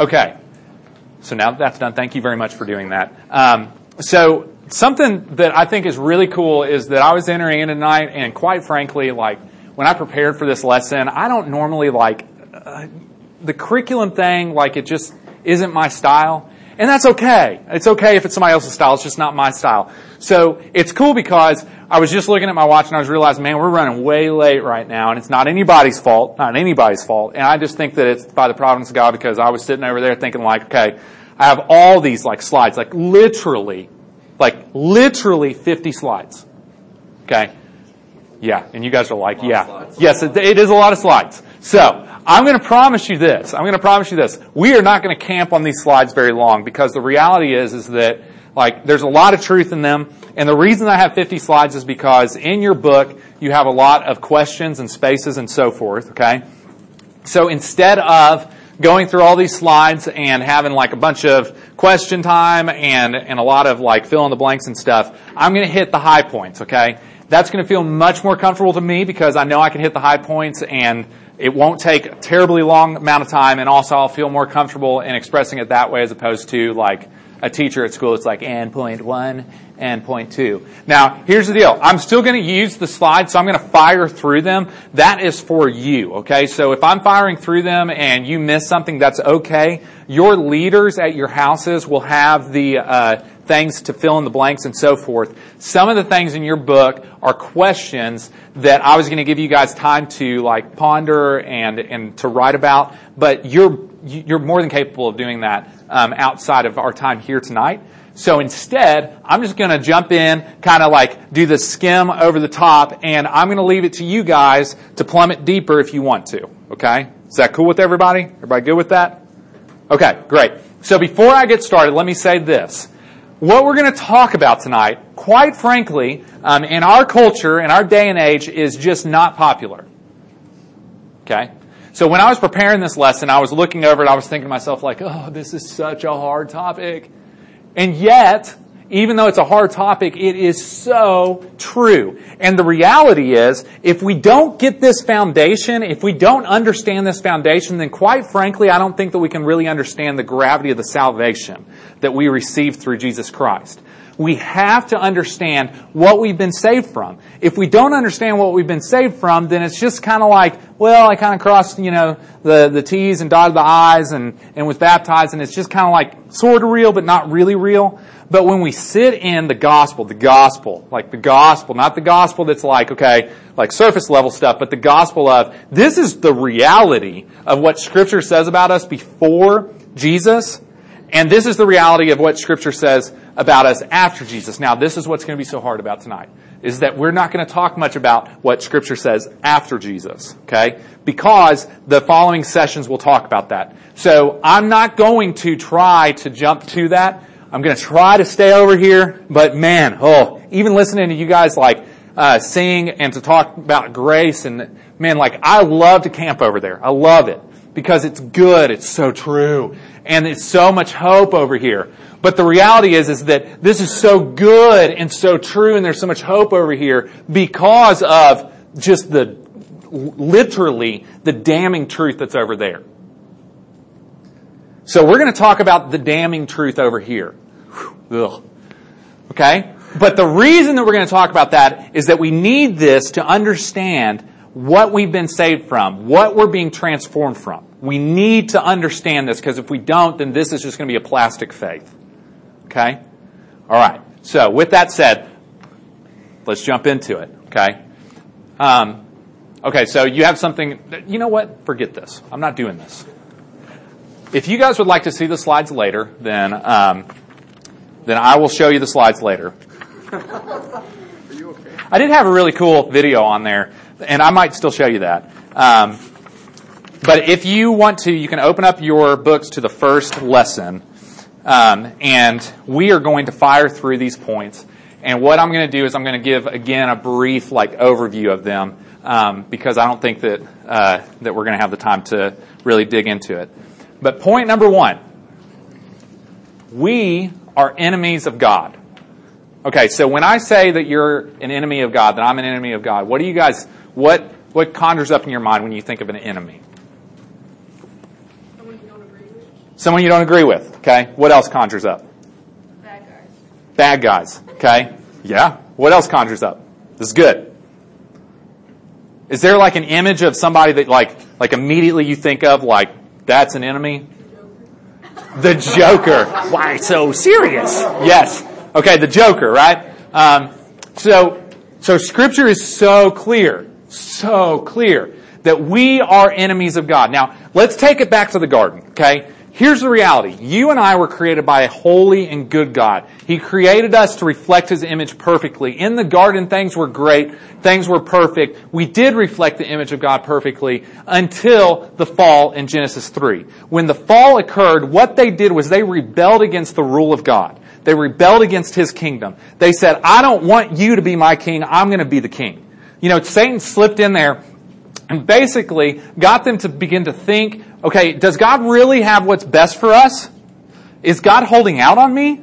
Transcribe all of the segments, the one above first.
Okay. So now that that's done, thank you very much for doing that. Um, so something that I think is really cool is that I was entering in tonight, and quite frankly, like when I prepared for this lesson, I don't normally like uh, the curriculum thing. Like it just isn't my style. And that's okay. It's okay if it's somebody else's style. It's just not my style. So it's cool because I was just looking at my watch and I was realizing, man, we're running way late right now and it's not anybody's fault, not anybody's fault. And I just think that it's by the providence of God because I was sitting over there thinking like, okay, I have all these like slides, like literally, like literally 50 slides. Okay. Yeah. And you guys are like, yeah. Yes, it, it is a lot of slides. So, I'm going to promise you this. I'm going to promise you this. We are not going to camp on these slides very long because the reality is, is that like there's a lot of truth in them. And the reason I have 50 slides is because in your book you have a lot of questions and spaces and so forth. Okay. So instead of going through all these slides and having like a bunch of question time and, and a lot of like fill in the blanks and stuff, I'm going to hit the high points. Okay. That's going to feel much more comfortable to me because I know I can hit the high points and it won't take a terribly long amount of time, and also I'll feel more comfortable in expressing it that way as opposed to like a teacher at school. It's like and point one and point two. Now, here's the deal. I'm still going to use the slides, so I'm going to fire through them. That is for you, okay? So if I'm firing through them and you miss something, that's okay. Your leaders at your houses will have the uh, things to fill in the blanks and so forth. Some of the things in your book are questions that I was going to give you guys time to like ponder and and to write about, but you're you're more than capable of doing that um, outside of our time here tonight. So instead, I'm just going to jump in, kind of like do the skim over the top, and I'm going to leave it to you guys to plummet deeper if you want to. Okay? Is that cool with everybody? Everybody good with that? Okay, great. So before I get started, let me say this what we're going to talk about tonight, quite frankly, um, in our culture, in our day and age, is just not popular. Okay? So when I was preparing this lesson, I was looking over it, I was thinking to myself, like, oh, this is such a hard topic. And yet, even though it's a hard topic, it is so true. And the reality is, if we don't get this foundation, if we don't understand this foundation, then quite frankly, I don't think that we can really understand the gravity of the salvation that we receive through Jesus Christ. We have to understand what we've been saved from. If we don't understand what we've been saved from, then it's just kind of like, well, I kind of crossed, you know, the, the T's and dotted the I's and, and was baptized and it's just kind of like sort of real, but not really real. But when we sit in the gospel, the gospel, like the gospel, not the gospel that's like, okay, like surface level stuff, but the gospel of, this is the reality of what scripture says about us before Jesus, and this is the reality of what scripture says about us after Jesus. Now, this is what's going to be so hard about tonight, is that we're not going to talk much about what scripture says after Jesus, okay? Because the following sessions will talk about that. So I'm not going to try to jump to that. I'm going to try to stay over here, but man, oh, even listening to you guys like uh, sing and to talk about grace and man, like I love to camp over there. I love it because it's good. It's so true. And it's so much hope over here. But the reality is, is that this is so good and so true and there's so much hope over here because of just the, literally, the damning truth that's over there. So we're going to talk about the damning truth over here. Ugh. Okay? But the reason that we're going to talk about that is that we need this to understand what we've been saved from, what we're being transformed from. We need to understand this because if we don't, then this is just going to be a plastic faith. Okay? All right. So, with that said, let's jump into it. Okay? Um, okay, so you have something. You know what? Forget this. I'm not doing this. If you guys would like to see the slides later, then um, then I will show you the slides later. okay? I did have a really cool video on there, and I might still show you that. Um, but if you want to, you can open up your books to the first lesson, um, and we are going to fire through these points. And what I'm going to do is I'm going to give again a brief like overview of them um, because I don't think that uh, that we're going to have the time to really dig into it. But point number one, we are enemies of God. Okay, so when I say that you're an enemy of God, that I'm an enemy of God, what do you guys, what, what conjures up in your mind when you think of an enemy? Someone you don't agree with, okay? What else conjures up? Bad guys. Bad guys, okay? Yeah. What else conjures up? This is good. Is there like an image of somebody that like, like immediately you think of like, that's an enemy? The Joker. Why so serious? Yes. Okay, the Joker, right? Um, so, so Scripture is so clear, so clear that we are enemies of God. Now, let's take it back to the garden, okay? Here's the reality. You and I were created by a holy and good God. He created us to reflect His image perfectly. In the garden, things were great. Things were perfect. We did reflect the image of God perfectly until the fall in Genesis 3. When the fall occurred, what they did was they rebelled against the rule of God. They rebelled against His kingdom. They said, I don't want you to be my king. I'm going to be the king. You know, Satan slipped in there and basically got them to begin to think, okay, does God really have what's best for us? Is God holding out on me?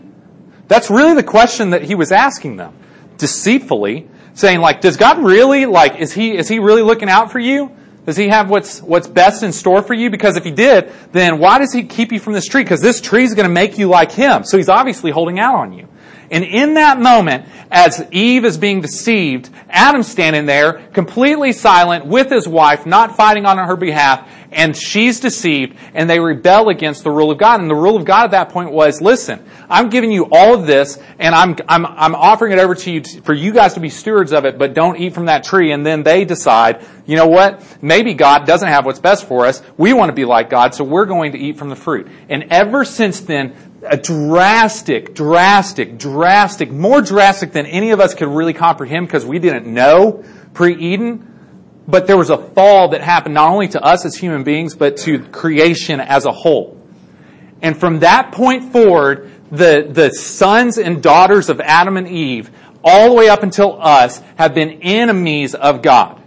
That's really the question that he was asking them, deceitfully, saying like, does God really, like, is he, is he really looking out for you? Does he have what's, what's best in store for you? Because if he did, then why does he keep you from this tree? Because this tree is going to make you like him. So he's obviously holding out on you. And in that moment, as Eve is being deceived, Adam's standing there, completely silent with his wife, not fighting on her behalf, and she's deceived, and they rebel against the rule of God. And the rule of God at that point was, listen, I'm giving you all of this, and I'm, I'm, I'm offering it over to you to, for you guys to be stewards of it, but don't eat from that tree. And then they decide, you know what? Maybe God doesn't have what's best for us. We want to be like God, so we're going to eat from the fruit. And ever since then, a drastic, drastic, drastic, more drastic than any of us could really comprehend because we didn't know pre-Eden. But there was a fall that happened not only to us as human beings, but to creation as a whole. And from that point forward, the, the sons and daughters of Adam and Eve, all the way up until us, have been enemies of God.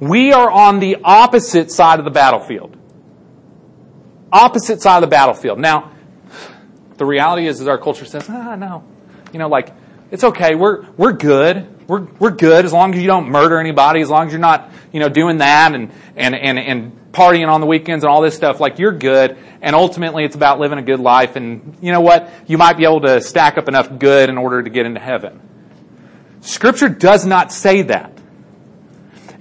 We are on the opposite side of the battlefield. Opposite side of the battlefield. Now, the reality is, is our culture says, ah, no. You know, like, it's okay. We're, we're good. We're, we're good as long as you don't murder anybody, as long as you're not, you know, doing that and, and, and, and partying on the weekends and all this stuff. Like, you're good. And ultimately, it's about living a good life. And you know what? You might be able to stack up enough good in order to get into heaven. Scripture does not say that.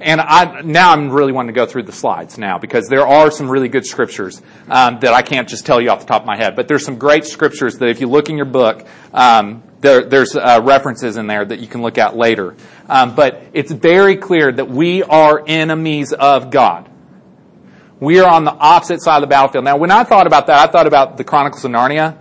And I, now I'm really wanting to go through the slides now because there are some really good scriptures um, that I can't just tell you off the top of my head. But there's some great scriptures that if you look in your book, um, there, there's uh, references in there that you can look at later. Um, but it's very clear that we are enemies of God. We are on the opposite side of the battlefield. Now, when I thought about that, I thought about the Chronicles of Narnia.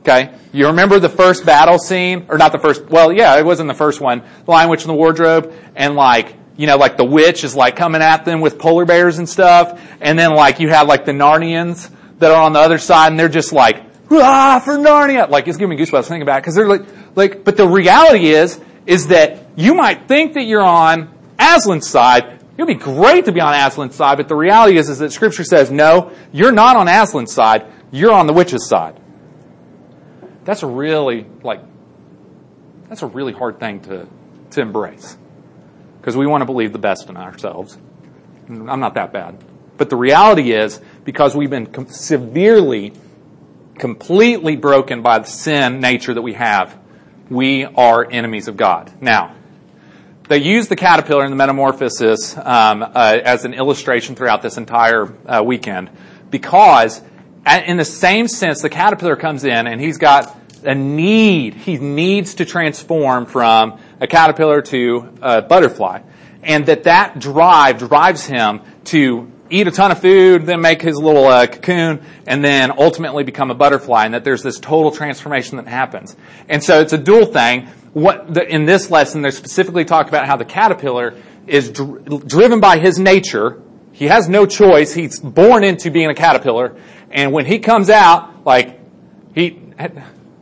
Okay. You remember the first battle scene? Or not the first, well, yeah, it wasn't the first one. The Lion, Witch, and the Wardrobe. And like, you know, like the witch is like coming at them with polar bears and stuff. And then like you have like the Narnians that are on the other side and they're just like, ah, for Narnia. Like it's giving me goosebumps thinking about it because they're like, like, but the reality is, is that you might think that you're on Aslan's side. It would be great to be on Aslan's side, but the reality is, is that scripture says, no, you're not on Aslan's side. You're on the witch's side. That's a really, like, that's a really hard thing to, to embrace because we want to believe the best in ourselves. I'm not that bad. But the reality is, because we've been severely, completely broken by the sin nature that we have, we are enemies of God. Now, they use the caterpillar and the metamorphosis um, uh, as an illustration throughout this entire uh, weekend because, in the same sense, the caterpillar comes in and he's got a need. He needs to transform from a caterpillar to a butterfly. And that that drive drives him to eat a ton of food, then make his little uh, cocoon, and then ultimately become a butterfly, and that there's this total transformation that happens. And so it's a dual thing. What the, in this lesson, they specifically talk about how the caterpillar is dr- driven by his nature. He has no choice. He's born into being a caterpillar, and when he comes out, like he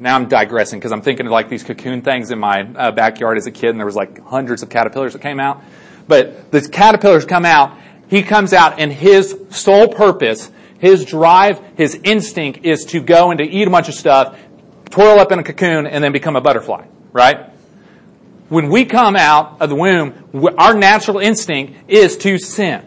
now I'm digressing because I'm thinking of like these cocoon things in my uh, backyard as a kid, and there was like hundreds of caterpillars that came out. But the caterpillars come out. He comes out, and his sole purpose, his drive, his instinct is to go and to eat a bunch of stuff, twirl up in a cocoon, and then become a butterfly. Right? When we come out of the womb, our natural instinct is to sin.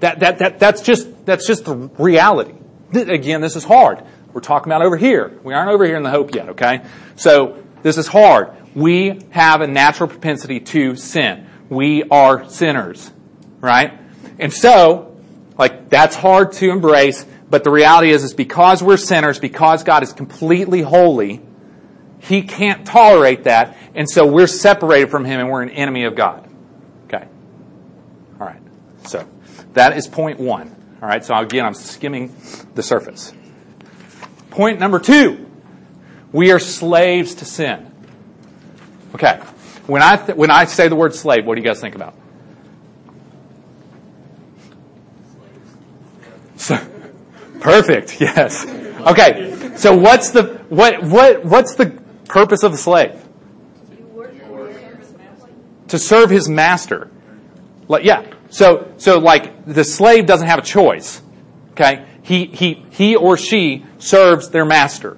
That, that, that, that's just, that's just the reality. again, this is hard. We're talking about over here. We aren't over here in the hope yet, okay? So, this is hard. We have a natural propensity to sin. We are sinners, right? And so, like, that's hard to embrace, but the reality is, is because we're sinners, because God is completely holy, He can't tolerate that, and so we're separated from Him and we're an enemy of God. Okay. All right. So, that is point one. All right. So again, I'm skimming the surface. Point number two. We are slaves to sin. Okay. When I, th- when I say the word slave, what do you guys think about? So, perfect. Yes. Okay. So what's the what what what's the purpose of the slave? To serve his master. Like, yeah. So so like the slave doesn't have a choice. Okay. He he he or she serves their master,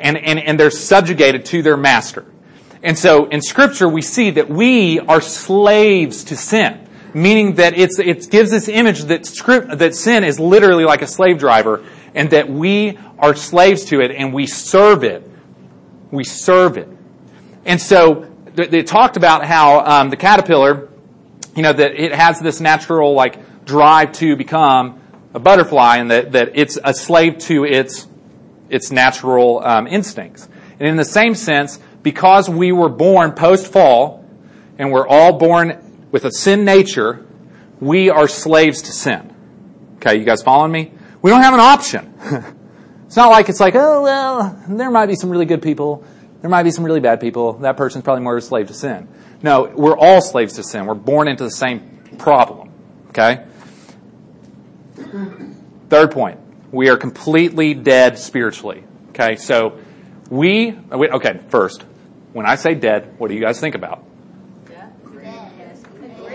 and and and they're subjugated to their master. And so in Scripture we see that we are slaves to sin meaning that it's, it gives this image that script, that sin is literally like a slave driver and that we are slaves to it and we serve it. We serve it. And so they talked about how um, the caterpillar, you know, that it has this natural like drive to become a butterfly and that, that it's a slave to its, its natural um, instincts. And in the same sense, because we were born post fall and we're all born with a sin nature, we are slaves to sin. Okay, you guys following me? We don't have an option. it's not like it's like, oh, well, there might be some really good people. There might be some really bad people. That person's probably more of a slave to sin. No, we're all slaves to sin. We're born into the same problem. Okay? Third point. We are completely dead spiritually. Okay, so we, oh, okay, first, when I say dead, what do you guys think about?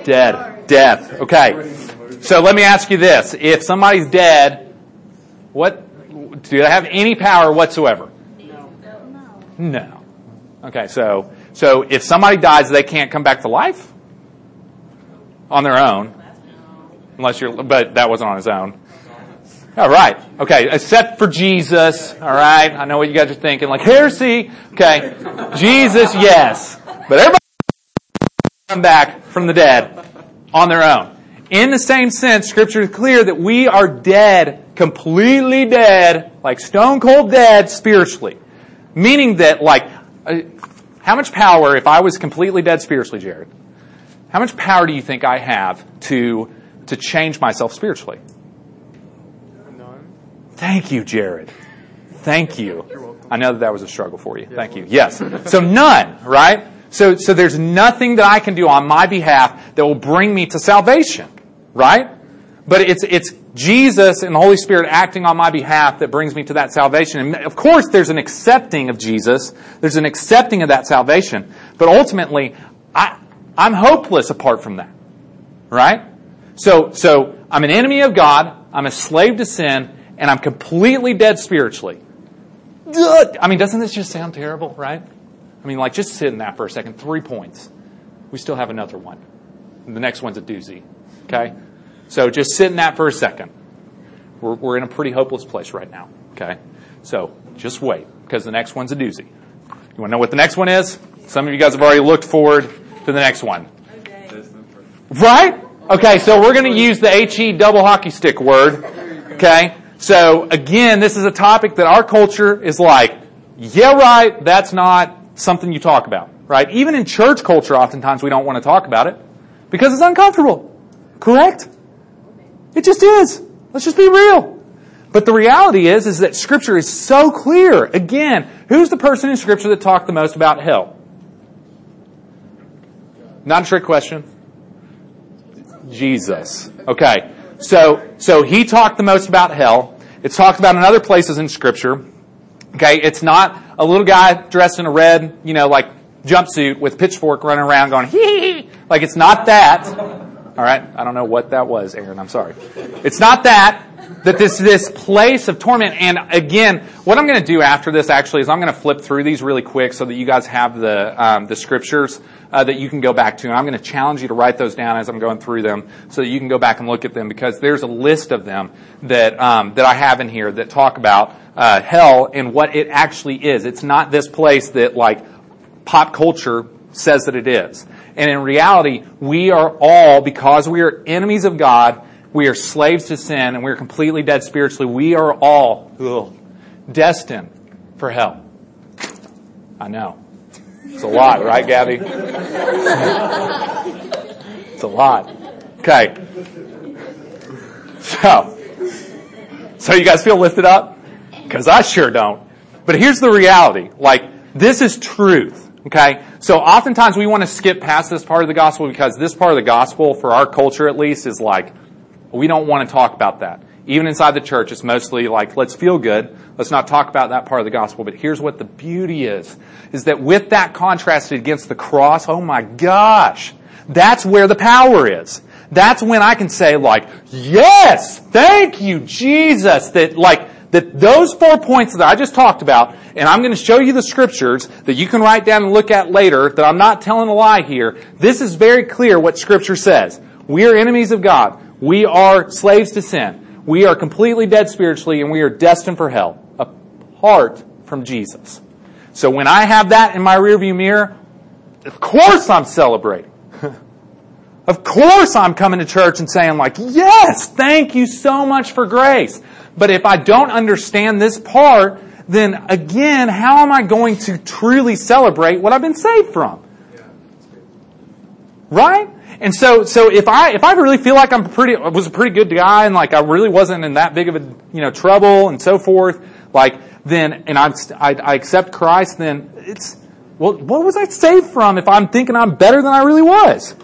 Dead. Death. Okay. So let me ask you this. If somebody's dead, what, do they have any power whatsoever? No. No. Okay, so, so if somebody dies, they can't come back to life? On their own. Unless you're, but that wasn't on his own. All right. Okay. Except for Jesus. All right. I know what you guys are thinking. Like heresy. Okay. Jesus, yes. But everybody come back from the dead on their own. In the same sense, scripture is clear that we are dead, completely dead, like stone cold dead spiritually. Meaning that like, uh, how much power, if I was completely dead spiritually, Jared, how much power do you think I have to, to change myself spiritually? None. Thank you, Jared. Thank you. I know that that was a struggle for you. Thank you. Yes. So none, right? So, so there's nothing that I can do on my behalf that will bring me to salvation, right? But it's, it's Jesus and the Holy Spirit acting on my behalf that brings me to that salvation. And of course, there's an accepting of Jesus. There's an accepting of that salvation. But ultimately, I, I'm hopeless apart from that. Right? So, so I'm an enemy of God. I'm a slave to sin and I'm completely dead spiritually. I mean, doesn't this just sound terrible, right? I mean, like, just sit in that for a second. Three points. We still have another one. The next one's a doozy. Okay? So just sit in that for a second. We're, we're in a pretty hopeless place right now. Okay? So just wait, because the next one's a doozy. You want to know what the next one is? Some of you guys have already looked forward to the next one. Right? Okay, so we're going to use the HE double hockey stick word. Okay? So again, this is a topic that our culture is like, yeah, right, that's not something you talk about, right? Even in church culture, oftentimes we don't want to talk about it because it's uncomfortable. Correct? It just is. Let's just be real. But the reality is, is that scripture is so clear. Again, who's the person in scripture that talked the most about hell? Not a trick question. Jesus. Okay. So, so he talked the most about hell. It's talked about in other places in scripture. Okay. It's not a little guy dressed in a red, you know, like jumpsuit with pitchfork running around going, hee hee. Like it's not that. All right? I don't know what that was, Aaron. I'm sorry. It's not that. That this this place of torment. And again, what I'm going to do after this actually is I'm going to flip through these really quick so that you guys have the um, the scriptures uh, that you can go back to. And I'm going to challenge you to write those down as I'm going through them so that you can go back and look at them because there's a list of them that um, that I have in here that talk about uh, hell and what it actually is. It's not this place that like pop culture says that it is. And in reality, we are all, because we are enemies of God, we are slaves to sin, and we are completely dead spiritually, we are all ugh, destined for hell. I know. It's a lot, right, Gabby? it's a lot. Okay. So, so you guys feel lifted up? Because I sure don't. But here's the reality. Like, this is truth. Okay? So oftentimes we want to skip past this part of the gospel because this part of the gospel, for our culture at least, is like, we don't want to talk about that. Even inside the church, it's mostly like, let's feel good. Let's not talk about that part of the gospel. But here's what the beauty is, is that with that contrasted against the cross, oh my gosh, that's where the power is. That's when I can say like, yes, thank you, Jesus, that like, that those four points that I just talked about, and I'm going to show you the scriptures that you can write down and look at later, that I'm not telling a lie here. This is very clear what scripture says. We are enemies of God. We are slaves to sin. We are completely dead spiritually and we are destined for hell, apart from Jesus. So when I have that in my rearview mirror, of course I'm celebrating. of course I'm coming to church and saying like, yes, thank you so much for grace. But if I don't understand this part, then again, how am I going to truly celebrate what I've been saved from? Right? And so, so if I, if I really feel like I'm pretty, was a pretty good guy and like I really wasn't in that big of a, you know, trouble and so forth, like, then, and I'm, I, I accept Christ, then it's, well, what was I saved from if I'm thinking I'm better than I really was?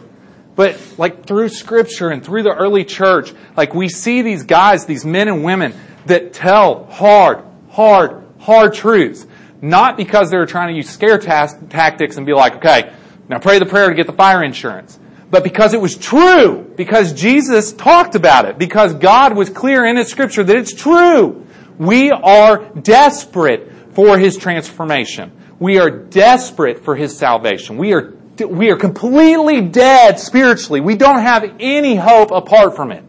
But like through scripture and through the early church, like we see these guys, these men and women that tell hard, hard, hard truths. Not because they're trying to use scare tactics and be like, okay, now pray the prayer to get the fire insurance. But because it was true. Because Jesus talked about it. Because God was clear in His scripture that it's true. We are desperate for His transformation. We are desperate for His salvation. We are, we are completely dead spiritually. We don't have any hope apart from it.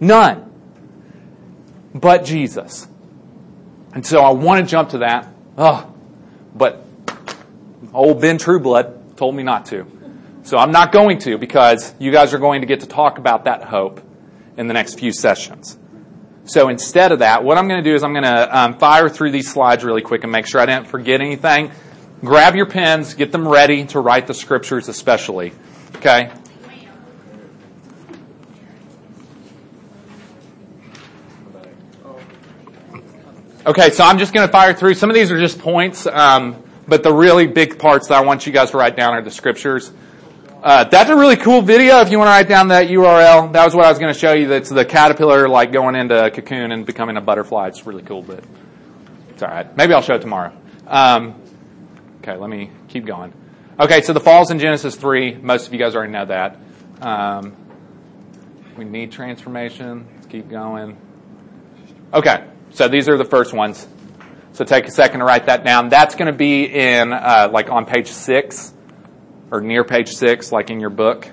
None. But Jesus. And so I want to jump to that. Oh, but old Ben Trueblood told me not to. So I'm not going to because you guys are going to get to talk about that hope in the next few sessions. So instead of that, what I'm going to do is I'm going to um, fire through these slides really quick and make sure I didn't forget anything. Grab your pens, get them ready to write the scriptures especially. Okay? Okay, so I'm just going to fire through. Some of these are just points, um, but the really big parts that I want you guys to write down are the scriptures. Uh, that's a really cool video if you want to write down that URL. That was what I was going to show you. That's the caterpillar like going into a cocoon and becoming a butterfly. It's really cool, but it's all right. Maybe I'll show it tomorrow. Um, okay, let me keep going. Okay, so the falls in Genesis 3, most of you guys already know that. Um, we need transformation. Let's keep going. Okay, so these are the first ones. So take a second to write that down. That's going to be in, uh, like on page 6 or near page six, like in your book.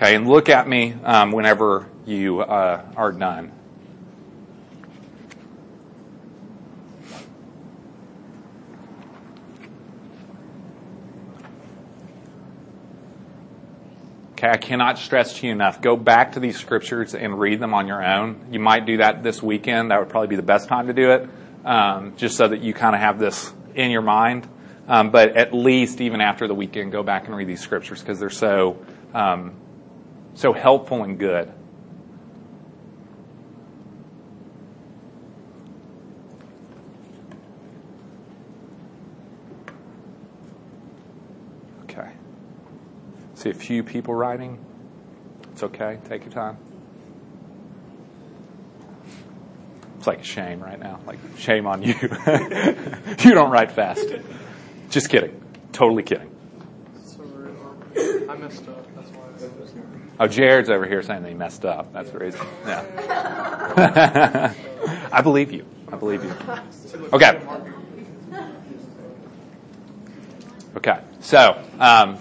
Okay, and look at me um, whenever you uh, are done. Okay, I cannot stress to you enough. Go back to these scriptures and read them on your own. You might do that this weekend. That would probably be the best time to do it, um, just so that you kind of have this in your mind. Um, but at least even after the weekend, go back and read these scriptures because they're so um, so helpful and good. Okay. See a few people writing. It's okay. Take your time. It's like a shame right now. Like, shame on you. you don't write fast. Just kidding. Totally kidding. I messed up. Oh, Jared's over here saying he messed up. That's the reason. Yeah. I believe you. I believe you. Okay. Okay. So, um,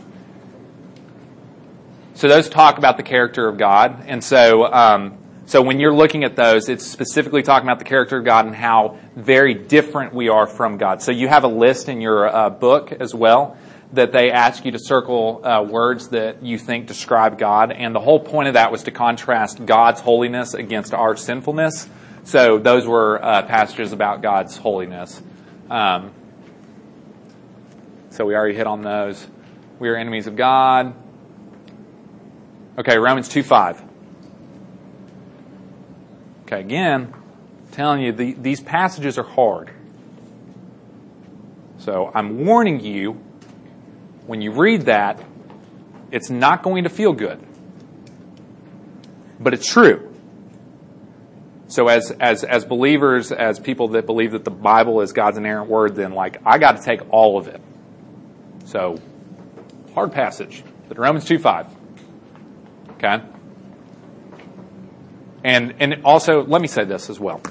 so those talk about the character of God, and so um, so when you're looking at those, it's specifically talking about the character of God and how very different we are from God. So you have a list in your uh, book as well that they ask you to circle uh, words that you think describe God, and the whole point of that was to contrast God's holiness against our sinfulness. So those were uh, passages about God's holiness. Um, so we already hit on those. We are enemies of God. Okay, Romans 2 5. Okay, again, telling you, the, these passages are hard. So I'm warning you, when you read that, it's not going to feel good. But it's true. So as, as, as believers, as people that believe that the Bible is God's inerrant word, then like, I got to take all of it. So, hard passage. But Romans 2 5. Okay? And, and also, let me say this as well.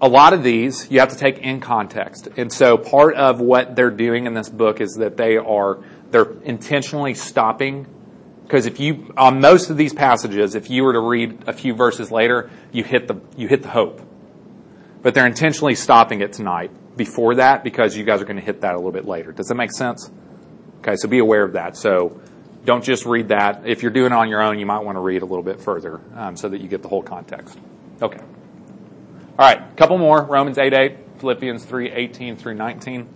A lot of these you have to take in context. And so part of what they're doing in this book is that they are, they're intentionally stopping. Because if you, on most of these passages, if you were to read a few verses later, you hit the, you hit the hope. But they're intentionally stopping it tonight before that because you guys are going to hit that a little bit later. Does that make sense? Okay, so be aware of that. So don't just read that. If you're doing it on your own, you might want to read a little bit further um, so that you get the whole context. Okay. All right, a couple more. Romans 8 8, Philippians 3 18 through 19.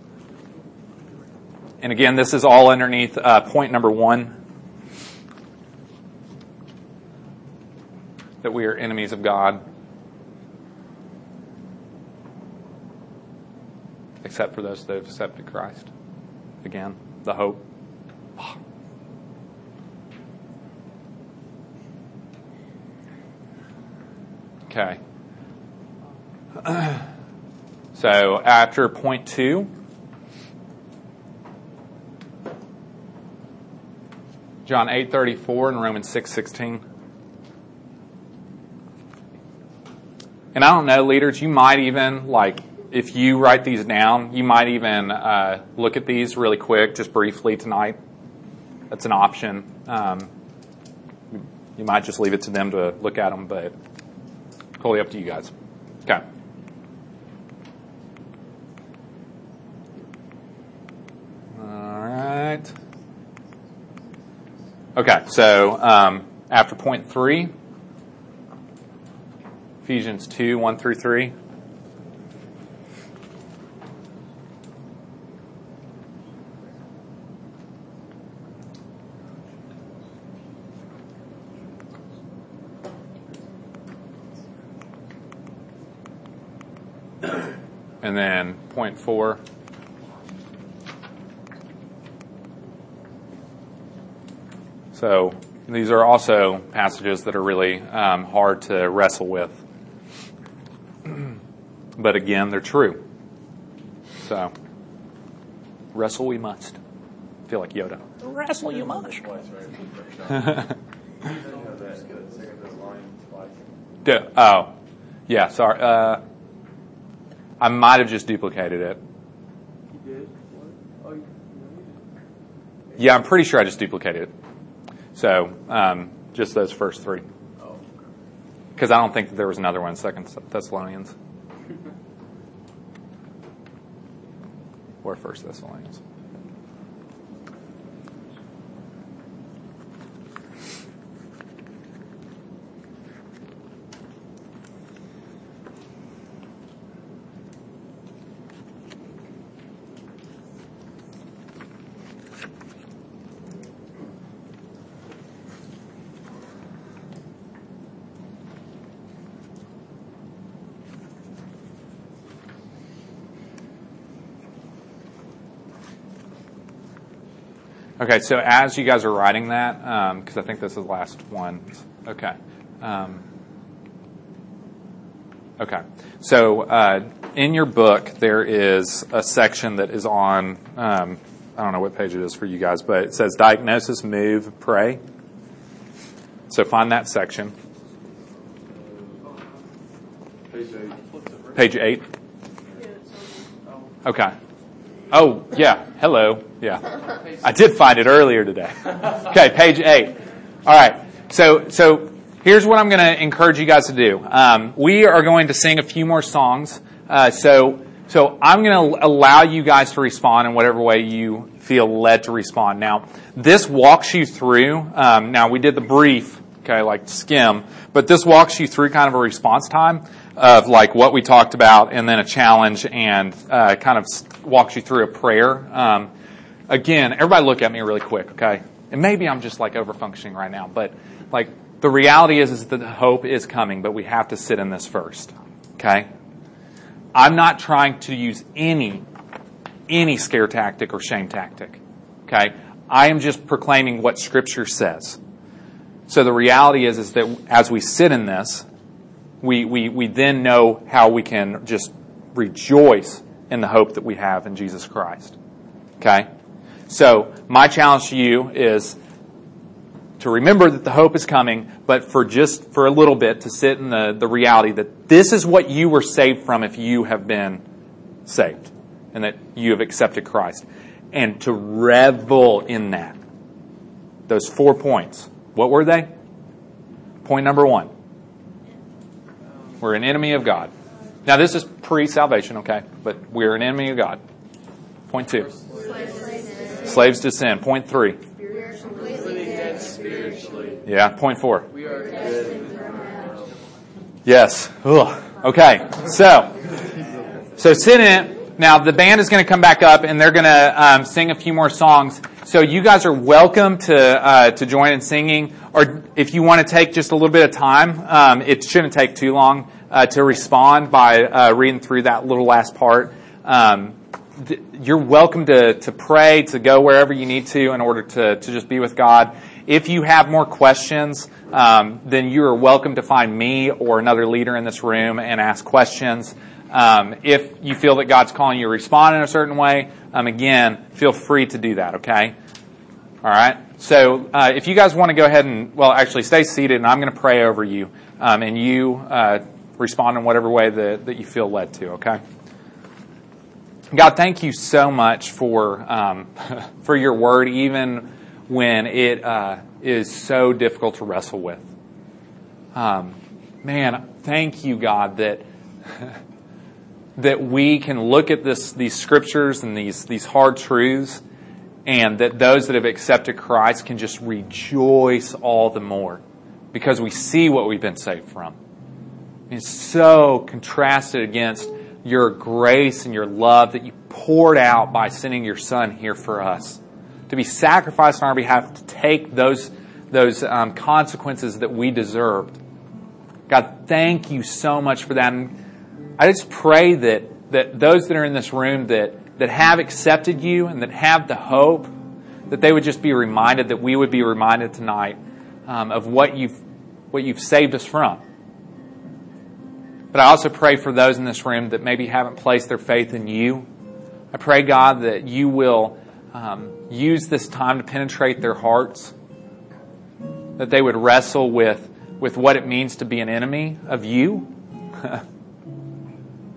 And again, this is all underneath uh, point number one that we are enemies of God. Except for those that have accepted Christ. Again, the hope. Okay. So after point two, John 8:34 and Romans 6:16. And I don't know, leaders, you might even like if you write these down, you might even uh, look at these really quick, just briefly tonight. That's an option. Um, you might just leave it to them to look at them, but totally up to you guys. Okay. All right. Okay, so um, after point three, Ephesians 2 1 through 3. And then point four. So these are also passages that are really um, hard to wrestle with. but again, they're true. So, wrestle we must. I feel like Yoda. Wrestle you must. Yeah, oh, yeah, sorry. Uh, I might have just duplicated it. Yeah, I'm pretty sure I just duplicated it. So, um, just those first three. Because I don't think that there was another one, Second Thessalonians. or First Thessalonians. Okay, so as you guys are writing that, because um, I think this is the last one. Okay. Um, Okay. So uh, in your book, there is a section that is on, um, I don't know what page it is for you guys, but it says diagnosis, move, pray. So find that section. Page 8. Okay. Oh, yeah. Hello. Yeah. I did find it earlier today. Okay, page 8. All right. So, so here's what I'm going to encourage you guys to do. Um, we are going to sing a few more songs. Uh, so, so I'm going to allow you guys to respond in whatever way you feel led to respond. Now, this walks you through. Um, now, we did the brief, okay, like skim, but this walks you through kind of a response time of like what we talked about, and then a challenge, and uh, kind of walks you through a prayer. Um, again, everybody, look at me really quick, okay? And maybe I'm just like over functioning right now, but like the reality is, is that the hope is coming, but we have to sit in this first. Okay? I'm not trying to use any, any scare tactic or shame tactic. Okay? I am just proclaiming what scripture says. So the reality is, is that as we sit in this, we, we, we then know how we can just rejoice in the hope that we have in Jesus Christ. Okay? So my challenge to you is to remember that the hope is coming, but for just for a little bit to sit in the, the reality that this is what you were saved from if you have been saved and that you have accepted Christ. And to revel in that. Those four points. What were they? Point number one. We're an enemy of God. Now this is pre-salvation, okay? But we're an enemy of God. Point two. Slaves to sin. Point three. Yeah, point four. Yes. Ugh. Okay. So, so sit in. Now the band is going to come back up and they're going to um, sing a few more songs. So you guys are welcome to uh, to join in singing, or if you want to take just a little bit of time, um, it shouldn't take too long uh, to respond by uh, reading through that little last part. Um, you're welcome to to pray, to go wherever you need to in order to to just be with God. If you have more questions, um, then you are welcome to find me or another leader in this room and ask questions. Um, if you feel that God's calling you to respond in a certain way, um, again, feel free to do that. Okay. All right. So uh, if you guys want to go ahead and well, actually stay seated, and I'm going to pray over you, um, and you uh, respond in whatever way that, that you feel led to. Okay. God, thank you so much for um, for your word, even when it uh, is so difficult to wrestle with. Um, man, thank you, God, that that we can look at this, these scriptures and these these hard truths, and that those that have accepted Christ can just rejoice all the more because we see what we've been saved from. It's so contrasted against your grace and your love that you poured out by sending your Son here for us to be sacrificed on our behalf to take those, those um, consequences that we deserved. God, thank you so much for that. And I just pray that, that those that are in this room that, that have accepted you and that have the hope, that they would just be reminded, that we would be reminded tonight um, of what you've, what you've saved us from. But I also pray for those in this room that maybe haven't placed their faith in you. I pray, God, that you will um, use this time to penetrate their hearts, that they would wrestle with, with what it means to be an enemy of you,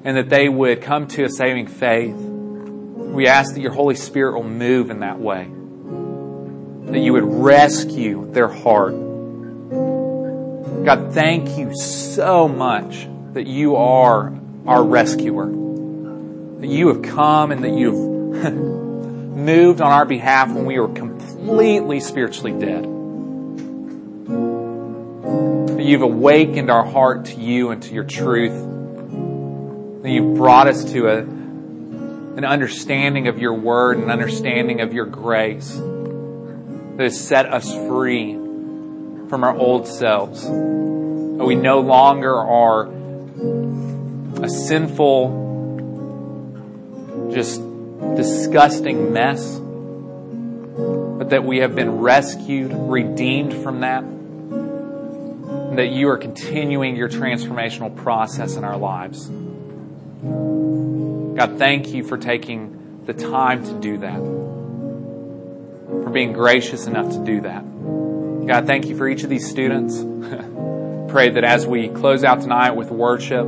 and that they would come to a saving faith. We ask that your Holy Spirit will move in that way, that you would rescue their heart. God, thank you so much that you are our rescuer, that you have come and that you've moved on our behalf when we were completely spiritually dead. That you've awakened our heart to you and to your truth. That you've brought us to a, an understanding of your word, an understanding of your grace that has set us free from our old selves. That we no longer are a sinful, just disgusting mess, but that we have been rescued, redeemed from that. and that you are continuing your transformational process in our lives. God, thank you for taking the time to do that, for being gracious enough to do that. God, thank you for each of these students. Pray that as we close out tonight with worship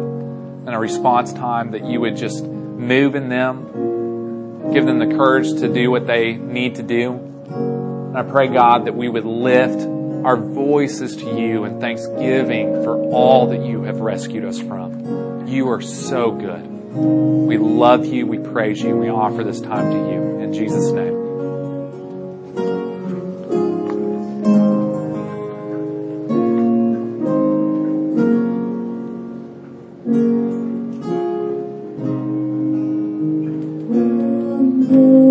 and a response time, that you would just move in them, give them the courage to do what they need to do. And I pray, God, that we would lift our voices to you in thanksgiving for all that you have rescued us from. You are so good. We love you, we praise you, we offer this time to you. In Jesus' name.